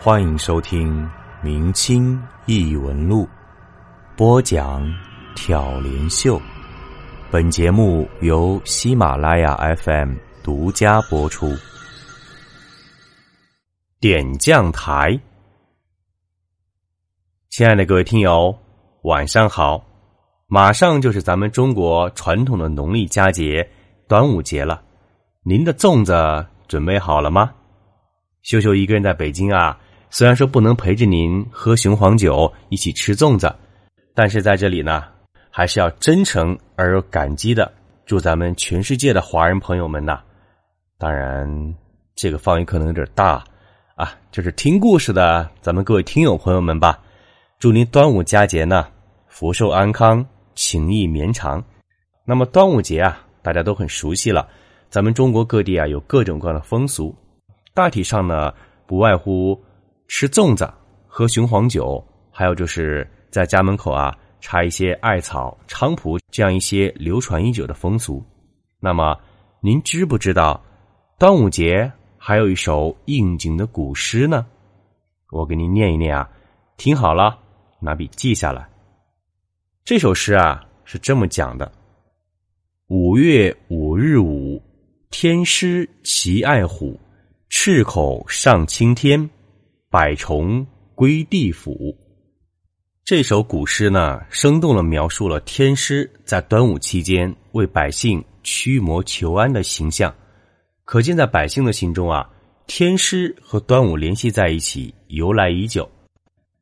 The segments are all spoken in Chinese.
欢迎收听《明清异闻录》，播讲挑帘秀。本节目由喜马拉雅 FM 独家播出。点将台，亲爱的各位听友，晚上好！马上就是咱们中国传统的农历佳节端午节了，您的粽子准备好了吗？秀秀一个人在北京啊，虽然说不能陪着您喝雄黄酒一起吃粽子，但是在这里呢，还是要真诚而又感激的祝咱们全世界的华人朋友们呐。当然，这个范围可能有点大。啊，就是听故事的咱们各位听友朋友们吧，祝您端午佳节呢，福寿安康，情谊绵长。那么端午节啊，大家都很熟悉了，咱们中国各地啊有各种各样的风俗，大体上呢不外乎吃粽子、喝雄黄酒，还有就是在家门口啊插一些艾草、菖蒲这样一些流传已久的风俗。那么您知不知道端午节？还有一首应景的古诗呢，我给您念一念啊，听好了，拿笔记下来。这首诗啊是这么讲的：五月五日午，天师齐爱虎，赤口上青天，百虫归地府。这首古诗呢，生动的描述了天师在端午期间为百姓驱魔求安的形象。可见，在百姓的心中啊，天师和端午联系在一起，由来已久。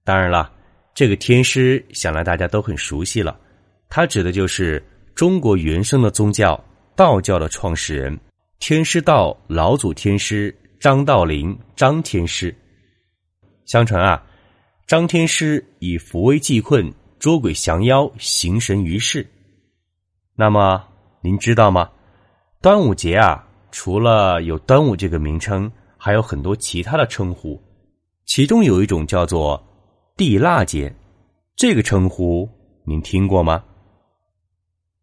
当然了，这个天师想来大家都很熟悉了，他指的就是中国原生的宗教道教的创始人天师道老祖天师张道陵张天师。相传啊，张天师以扶危济困、捉鬼降妖、行神于世。那么，您知道吗？端午节啊。除了有端午这个名称，还有很多其他的称呼，其中有一种叫做地腊节，这个称呼您听过吗？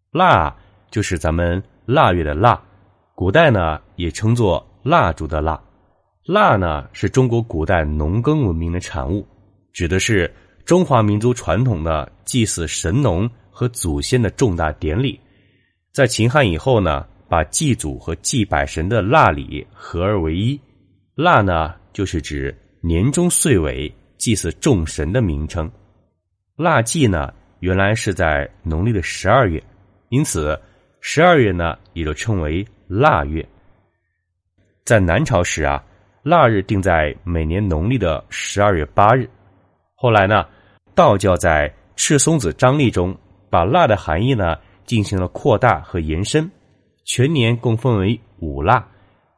腊就是咱们腊月的腊，古代呢也称作蜡烛的蜡。腊呢是中国古代农耕文明的产物，指的是中华民族传统的祭祀神农和祖先的重大典礼。在秦汉以后呢。把祭祖和祭百神的腊礼合而为一，腊呢就是指年终岁尾祭祀众神的名称。腊祭呢原来是在农历的十二月，因此十二月呢也就称为腊月。在南朝时啊，腊日定在每年农历的十二月八日。后来呢，道教在《赤松子张历》中把腊的含义呢进行了扩大和延伸。全年共分为五腊，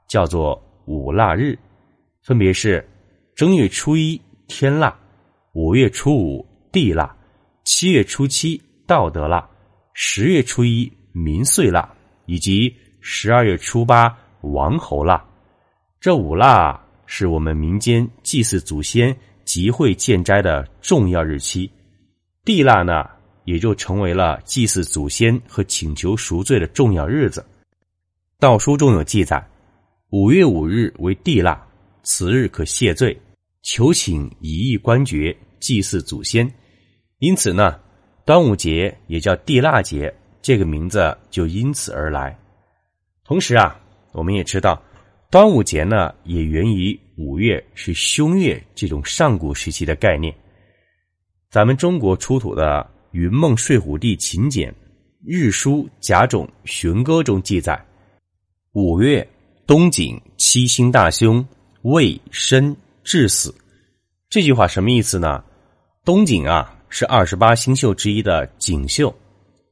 叫做五腊日，分别是正月初一天腊，五月初五地腊，七月初七道德腊，十月初一民岁腊，以及十二月初八王侯腊。这五腊是我们民间祭祀祖先、集会建斋的重要日期。地腊呢，也就成为了祭祀祖先和请求赎罪的重要日子。道书中有记载，五月五日为地腊，此日可谢罪、求请一亿官爵祭祀祖先。因此呢，端午节也叫地腊节，这个名字就因此而来。同时啊，我们也知道，端午节呢也源于五月是凶月这种上古时期的概念。咱们中国出土的《云梦睡虎地秦简》《日书甲种寻歌》中记载。五月，冬景七星大凶，未申至死。这句话什么意思呢？冬景啊，是二十八星宿之一的景宿，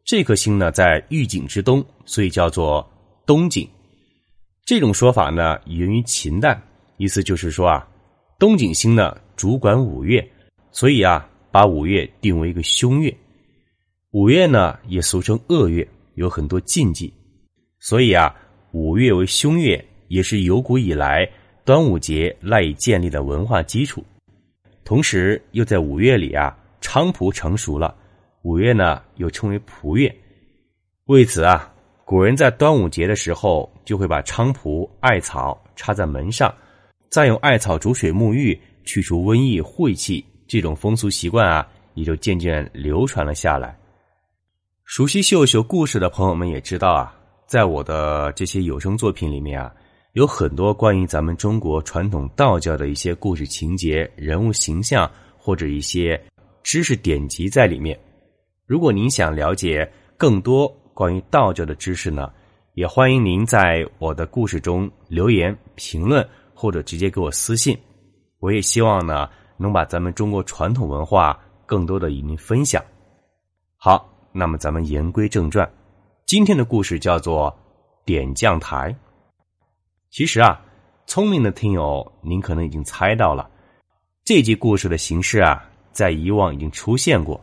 这颗星呢在玉井之东，所以叫做冬景。这种说法呢源于秦代，意思就是说啊，东景星呢主管五月，所以啊把五月定为一个凶月。五月呢也俗称恶月，有很多禁忌，所以啊。五月为凶月，也是有古以来端午节赖以建立的文化基础。同时，又在五月里啊，菖蒲成熟了。五月呢，又称为蒲月。为此啊，古人在端午节的时候，就会把菖蒲、艾草插在门上，再用艾草煮水沐浴，去除瘟疫晦气这种风俗习惯啊，也就渐渐流传了下来。熟悉秀秀故事的朋友们也知道啊，在我的这些有声作品里面啊，有很多关于咱们中国传统道教的一些故事情节、人物形象或者一些知识典籍在里面。如果您想了解更多关于道教的知识呢，也欢迎您在我的故事中留言评论，或者直接给我私信。我也希望呢，能把咱们中国传统文化更多的与您分享。好。那么咱们言归正传，今天的故事叫做《点将台》。其实啊，聪明的听友，您可能已经猜到了，这集故事的形式啊，在以往已经出现过。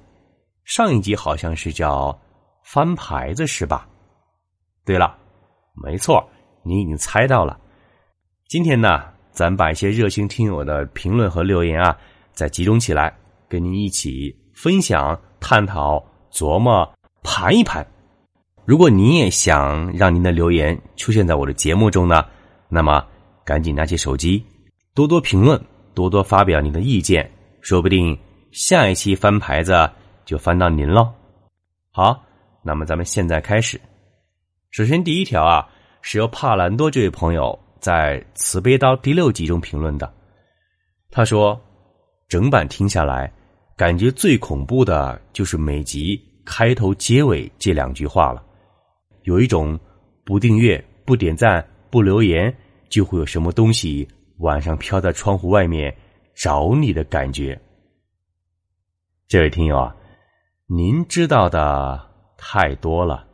上一集好像是叫翻牌子，是吧？对了，没错，您已经猜到了。今天呢，咱把一些热心听友的评论和留言啊，再集中起来，跟您一起分享、探讨。琢磨盘一盘，如果您也想让您的留言出现在我的节目中呢，那么赶紧拿起手机，多多评论，多多发表您的意见，说不定下一期翻牌子就翻到您喽。好，那么咱们现在开始。首先第一条啊，是由帕兰多这位朋友在《慈悲刀》第六集中评论的，他说：“整版听下来。”感觉最恐怖的就是每集开头、结尾这两句话了，有一种不订阅、不点赞、不留言就会有什么东西晚上飘在窗户外面找你的感觉。这位听友啊，您知道的太多了。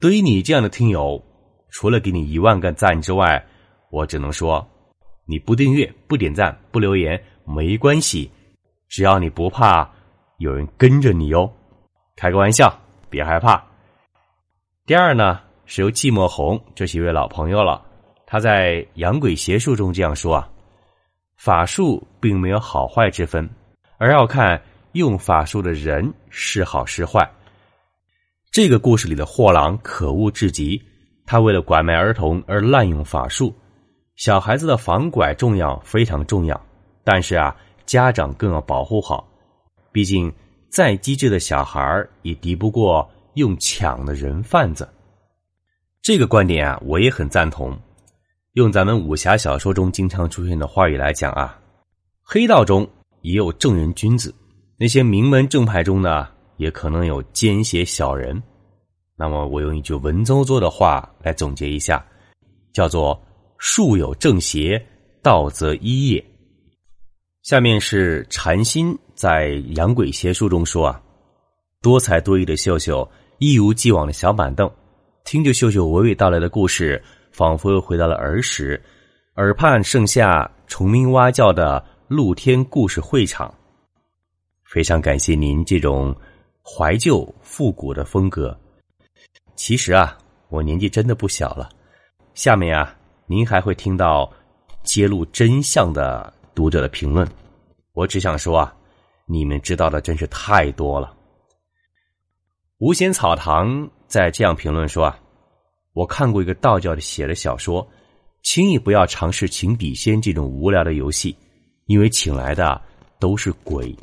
对于你这样的听友，除了给你一万个赞之外，我只能说，你不订阅、不点赞、不留言没关系。只要你不怕有人跟着你哟，开个玩笑，别害怕。第二呢，是由寂寞红，这是一位老朋友了。他在《养鬼邪术》中这样说啊：“法术并没有好坏之分，而要看用法术的人是好是坏。”这个故事里的货郎可恶至极，他为了拐卖儿童而滥用法术。小孩子的防拐重要，非常重要，但是啊。家长更要保护好，毕竟再机智的小孩也敌不过用抢的人贩子。这个观点啊，我也很赞同。用咱们武侠小说中经常出现的话语来讲啊，黑道中也有正人君子，那些名门正派中呢，也可能有奸邪小人。那么，我用一句文绉绉的话来总结一下，叫做“术有正邪，道则一也”。下面是禅心在《养鬼邪术》中说啊，多才多艺的秀秀一如既往的小板凳，听着秀秀娓娓道来的故事，仿佛又回到了儿时，耳畔盛夏虫鸣蛙叫的露天故事会场。非常感谢您这种怀旧复古的风格。其实啊，我年纪真的不小了。下面啊，您还会听到揭露真相的。读者的评论，我只想说啊，你们知道的真是太多了。无仙草堂在这样评论说啊，我看过一个道教的写的小说，轻易不要尝试请笔仙这种无聊的游戏，因为请来的都是鬼。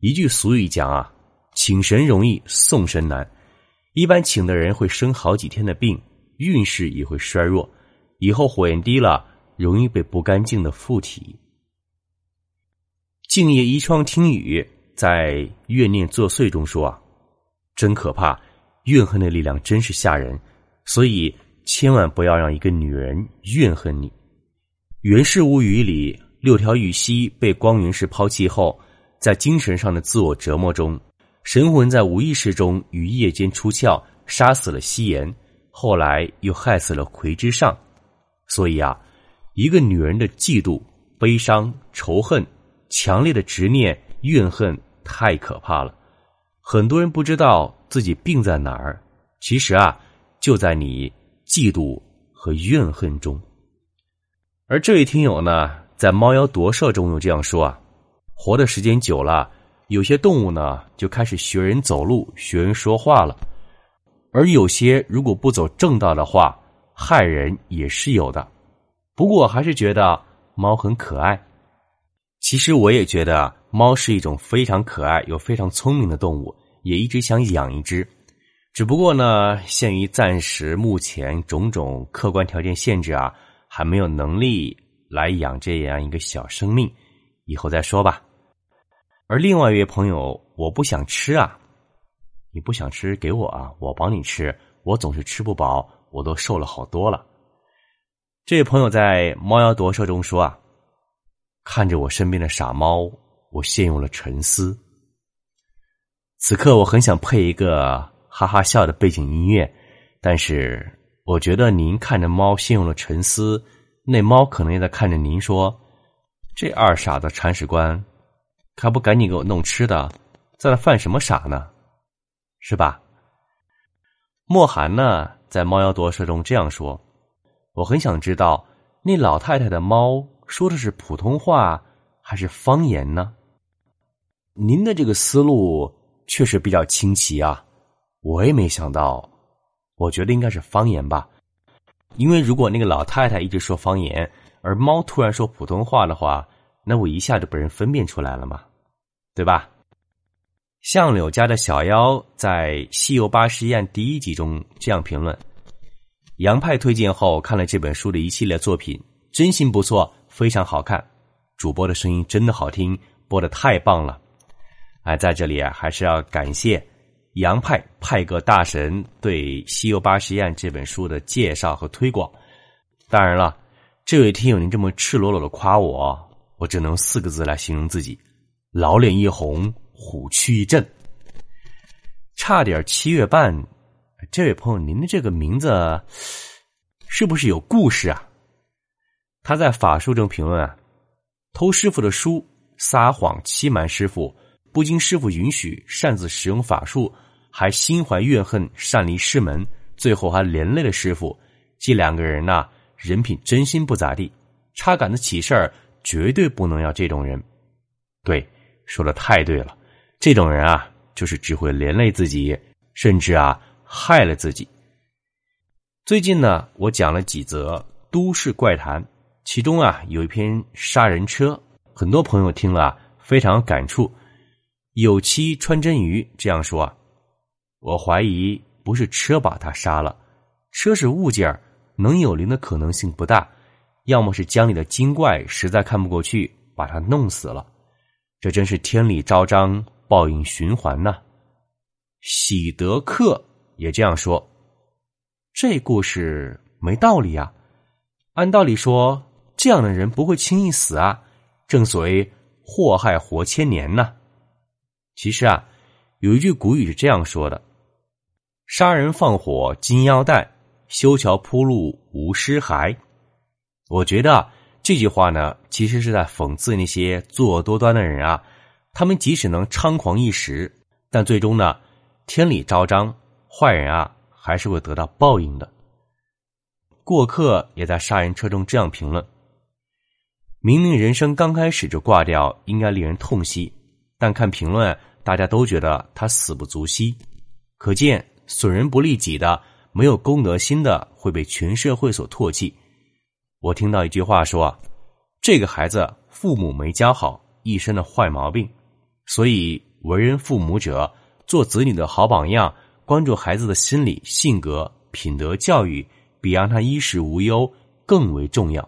一句俗语讲啊，请神容易送神难，一般请的人会生好几天的病，运势也会衰弱，以后火焰低了，容易被不干净的附体。静夜一窗听雨，在怨念作祟中说啊，真可怕！怨恨的力量真是吓人，所以千万不要让一个女人怨恨你。《源氏物语》里，六条玉溪被光云氏抛弃后，在精神上的自我折磨中，神魂在无意识中于夜间出窍，杀死了夕颜，后来又害死了葵之上。所以啊，一个女人的嫉妒、悲伤、仇恨。强烈的执念、怨恨太可怕了，很多人不知道自己病在哪儿，其实啊，就在你嫉妒和怨恨中。而这位听友呢，在《猫妖夺舍》中有这样说啊：活的时间久了，有些动物呢就开始学人走路、学人说话了，而有些如果不走正道的话，害人也是有的。不过我还是觉得猫很可爱。其实我也觉得猫是一种非常可爱又非常聪明的动物，也一直想养一只。只不过呢，限于暂时目前种种客观条件限制啊，还没有能力来养这样一个小生命，以后再说吧。而另外一位朋友，我不想吃啊，你不想吃给我啊，我帮你吃，我总是吃不饱，我都瘦了好多了。这位朋友在《猫妖夺舍》中说啊，看着我身边的傻猫，我陷入了沉思。此刻我很想配一个。哈哈笑的背景音乐，但是我觉得您看着猫陷入了沉思，那猫可能也在看着您说：“这二傻子铲屎官，还不赶紧给我弄吃的，在那犯什么傻呢？是吧？”莫寒呢，在《猫妖夺舍》中这样说：“我很想知道，那老太太的猫说的是普通话还是方言呢？”您的这个思路确实比较清奇啊。我也没想到，我觉得应该是方言吧，因为如果那个老太太一直说方言，而猫突然说普通话的话，那我一下就被人分辨出来了嘛，对吧？相柳家的小妖在《西游八十一》第一集中这样评论：杨派推荐后看了这本书的一系列作品，真心不错，非常好看，主播的声音真的好听，播的太棒了。哎，在这里啊，还是要感谢。杨派派个大神对《西游八十一》这本书的介绍和推广。当然了，这位听友您这么赤裸裸的夸我，我只能四个字来形容自己：老脸一红，虎躯一震。差点七月半，这位朋友，您的这个名字是不是有故事啊？他在法术中评论啊：偷师傅的书，撒谎欺瞒师傅，不经师傅允许擅自使用法术。还心怀怨恨，擅离师门，最后还连累了师傅。这两个人呐，人品真心不咋地，插杆子起事儿，绝对不能要这种人。对，说的太对了，这种人啊，就是只会连累自己，甚至啊，害了自己。最近呢，我讲了几则都市怪谈，其中啊，有一篇杀人车，很多朋友听了非常感触。有妻穿针鱼这样说啊。我怀疑不是车把他杀了，车是物件能有灵的可能性不大。要么是江里的精怪实在看不过去，把他弄死了。这真是天理昭彰，报应循环呐。喜德克也这样说，这故事没道理啊。按道理说，这样的人不会轻易死啊。正所谓祸害活千年呢。其实啊，有一句古语是这样说的。杀人放火金腰带，修桥铺路无尸骸。我觉得这句话呢，其实是在讽刺那些作恶多端的人啊。他们即使能猖狂一时，但最终呢，天理昭彰，坏人啊还是会得到报应的。过客也在杀人车中这样评论：明明人生刚开始就挂掉，应该令人痛惜，但看评论，大家都觉得他死不足惜，可见。损人不利己的、没有公德心的，会被全社会所唾弃。我听到一句话说：“这个孩子父母没教好，一身的坏毛病。”所以，为人父母者，做子女的好榜样，关注孩子的心理、性格、品德教育，比让他衣食无忧更为重要。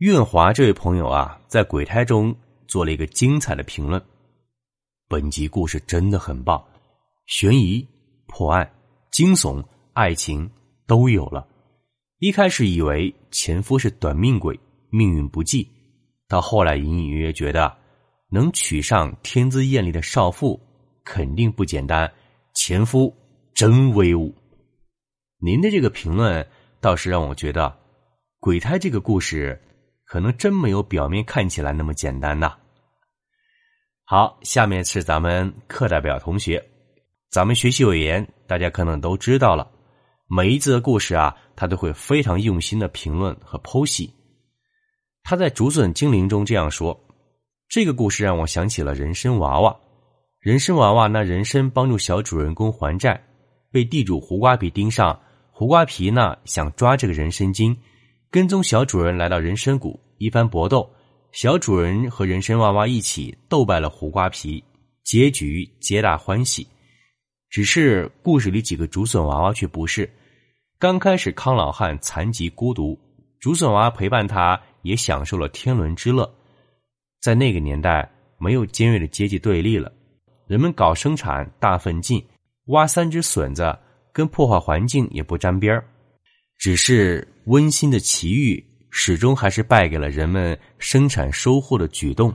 运华这位朋友啊，在鬼胎中做了一个精彩的评论。本集故事真的很棒，悬疑。破案、惊悚、爱情都有了。一开始以为前夫是短命鬼，命运不济，到后来隐隐约约觉得能娶上天资艳丽的少妇肯定不简单。前夫真威武。您的这个评论倒是让我觉得，鬼胎这个故事可能真没有表面看起来那么简单呐。好，下面是咱们课代表同学。咱们学习委员，大家可能都知道了，每一则故事啊，他都会非常用心的评论和剖析。他在《竹笋精灵》中这样说：“这个故事让我想起了人参娃娃。人参娃娃那人参帮助小主人公还债，被地主胡瓜皮盯上。胡瓜皮呢想抓这个人参精，跟踪小主人来到人参谷，一番搏斗，小主人和人参娃娃一起斗败了胡瓜皮，结局皆大欢喜。只是故事里几个竹笋娃娃却不是。刚开始康老汉残疾孤独，竹笋娃陪伴他，也享受了天伦之乐。在那个年代，没有尖锐的阶级对立了，人们搞生产大奋进，挖三只笋子跟破坏环境也不沾边儿。只是温馨的奇遇。始终还是败给了人们生产收获的举动。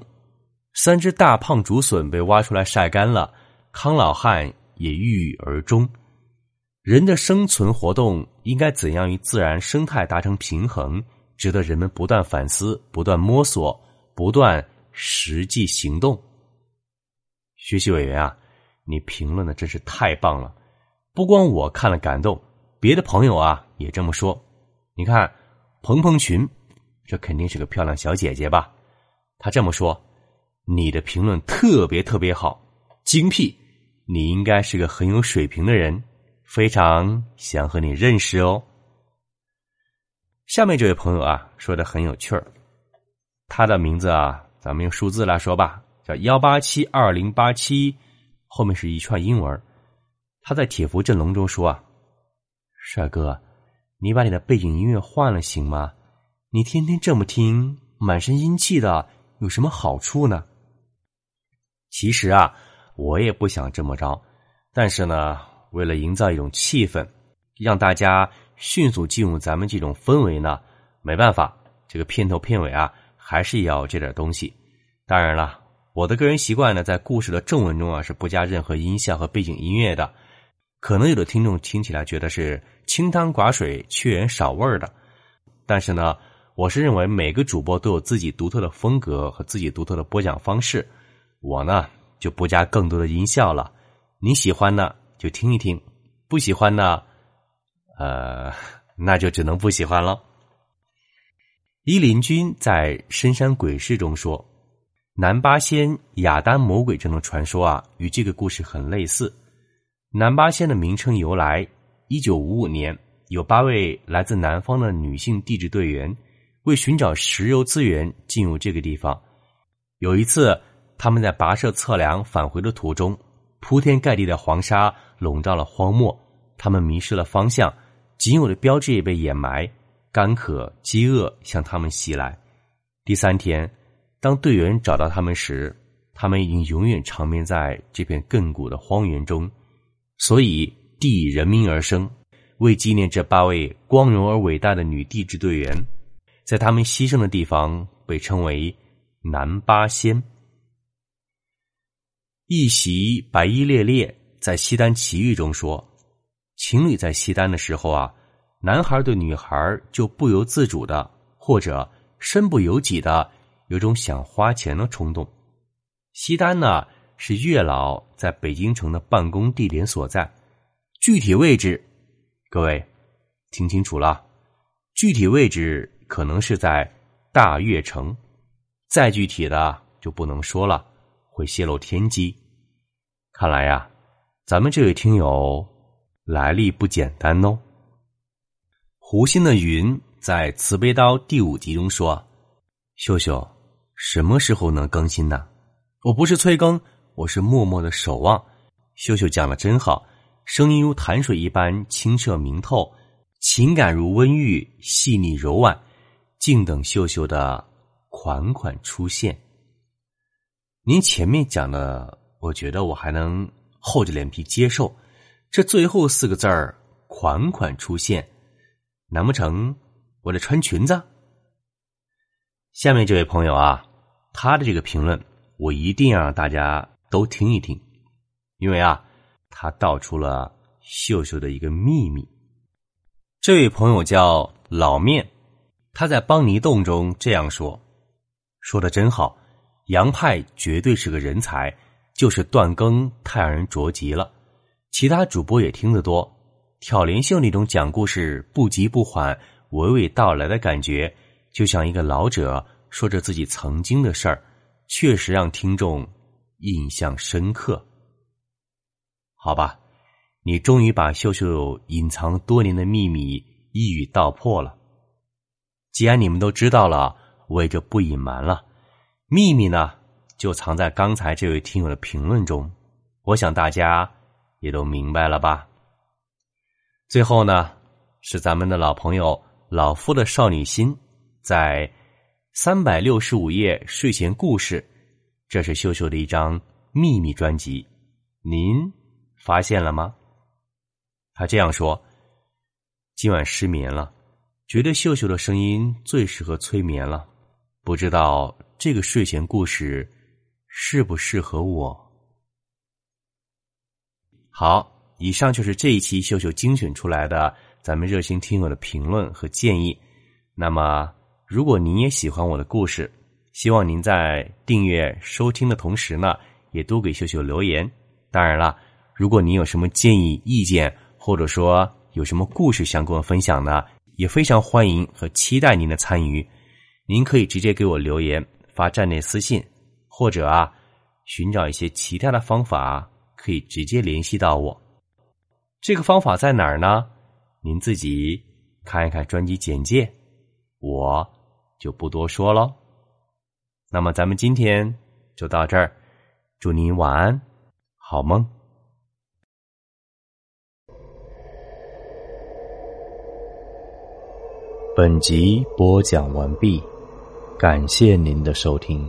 三只大胖竹笋被挖出来晒干了，康老汉也郁郁而终。人的生存活动应该怎样与自然生态达成平衡，值得人们不断反思、不断摸索、不断实际行动。学习委员啊，你评论的真是太棒了！不光我看了感动，别的朋友啊也这么说。你看。蓬蓬裙，这肯定是个漂亮小姐姐吧？她这么说，你的评论特别特别好，精辟，你应该是个很有水平的人，非常想和你认识哦。下面这位朋友啊，说的很有趣儿，他的名字啊，咱们用数字来说吧，叫幺八七二零八七，后面是一串英文。他在铁佛镇龙中说啊，帅哥。你把你的背景音乐换了行吗？你天天这么听，满身阴气的，有什么好处呢？其实啊，我也不想这么着，但是呢，为了营造一种气氛，让大家迅速进入咱们这种氛围呢，没办法，这个片头片尾啊，还是要这点东西。当然了，我的个人习惯呢，在故事的正文中啊，是不加任何音效和背景音乐的。可能有的听众听起来觉得是清汤寡水、缺盐少味儿的，但是呢，我是认为每个主播都有自己独特的风格和自己独特的播讲方式，我呢就不加更多的音效了。你喜欢呢就听一听，不喜欢呢，呃，那就只能不喜欢了。伊林君在《深山鬼事》中说，南八仙雅丹魔鬼这种传说啊，与这个故事很类似。南八仙的名称由来：一九五五年，有八位来自南方的女性地质队员，为寻找石油资源进入这个地方。有一次，他们在跋涉测量返回的途中，铺天盖地的黄沙笼罩了荒漠，他们迷失了方向，仅有的标志也被掩埋，干渴、饥饿向他们袭来。第三天，当队员找到他们时，他们已经永远长眠在这片亘古的荒原中。所以，地以人民而生，为纪念这八位光荣而伟大的女地质队员，在他们牺牲的地方被称为南八仙。一袭白衣猎猎在西单奇遇中说，情侣在西单的时候啊，男孩对女孩就不由自主的，或者身不由己的，有种想花钱的冲动。西单呢？是月老在北京城的办公地点所在，具体位置，各位听清楚了，具体位置可能是在大悦城，再具体的就不能说了，会泄露天机。看来呀，咱们这位听友来历不简单哦。湖心的云在《慈悲刀》第五集中说：“秀秀，什么时候能更新呢？我不是催更。”我是默默的守望，秀秀讲的真好，声音如潭水一般清澈明透，情感如温玉细腻柔婉，静等秀秀的款款出现。您前面讲的，我觉得我还能厚着脸皮接受，这最后四个字儿“款款出现”，难不成我得穿裙子？下面这位朋友啊，他的这个评论，我一定要让大家。都听一听，因为啊，他道出了秀秀的一个秘密。这位朋友叫老面，他在邦尼洞中这样说：“说的真好，杨派绝对是个人才，就是断更太让人着急了。其他主播也听得多，挑帘秀那种讲故事不急不缓、娓娓道来的感觉，就像一个老者说着自己曾经的事儿，确实让听众。”印象深刻，好吧，你终于把秀秀隐藏多年的秘密一语道破了。既然你们都知道了，我也就不隐瞒了。秘密呢，就藏在刚才这位听友的评论中。我想大家也都明白了吧？最后呢，是咱们的老朋友老夫的少女心，在三百六十五页睡前故事，这是秀秀的一张秘密专辑，您发现了吗？他这样说：今晚失眠了，觉得秀秀的声音最适合催眠了，不知道这个睡前故事适不适合我。好。以上就是这一期秀秀精选出来的咱们热心听友的评论和建议。那么，如果您也喜欢我的故事，希望您在订阅收听的同时呢，也多给秀秀留言。当然了，如果您有什么建议、意见，或者说有什么故事想跟我分享呢，也非常欢迎和期待您的参与。您可以直接给我留言，发站内私信，或者啊，寻找一些其他的方法，可以直接联系到我。这个方法在哪儿呢？您自己看一看专辑简介，我就不多说了。那么咱们今天就到这儿，祝您晚安，好梦。本集播讲完毕，感谢您的收听。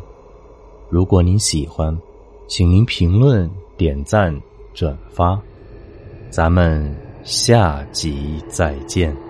如果您喜欢，请您评论、点赞、转发。咱们下集再见。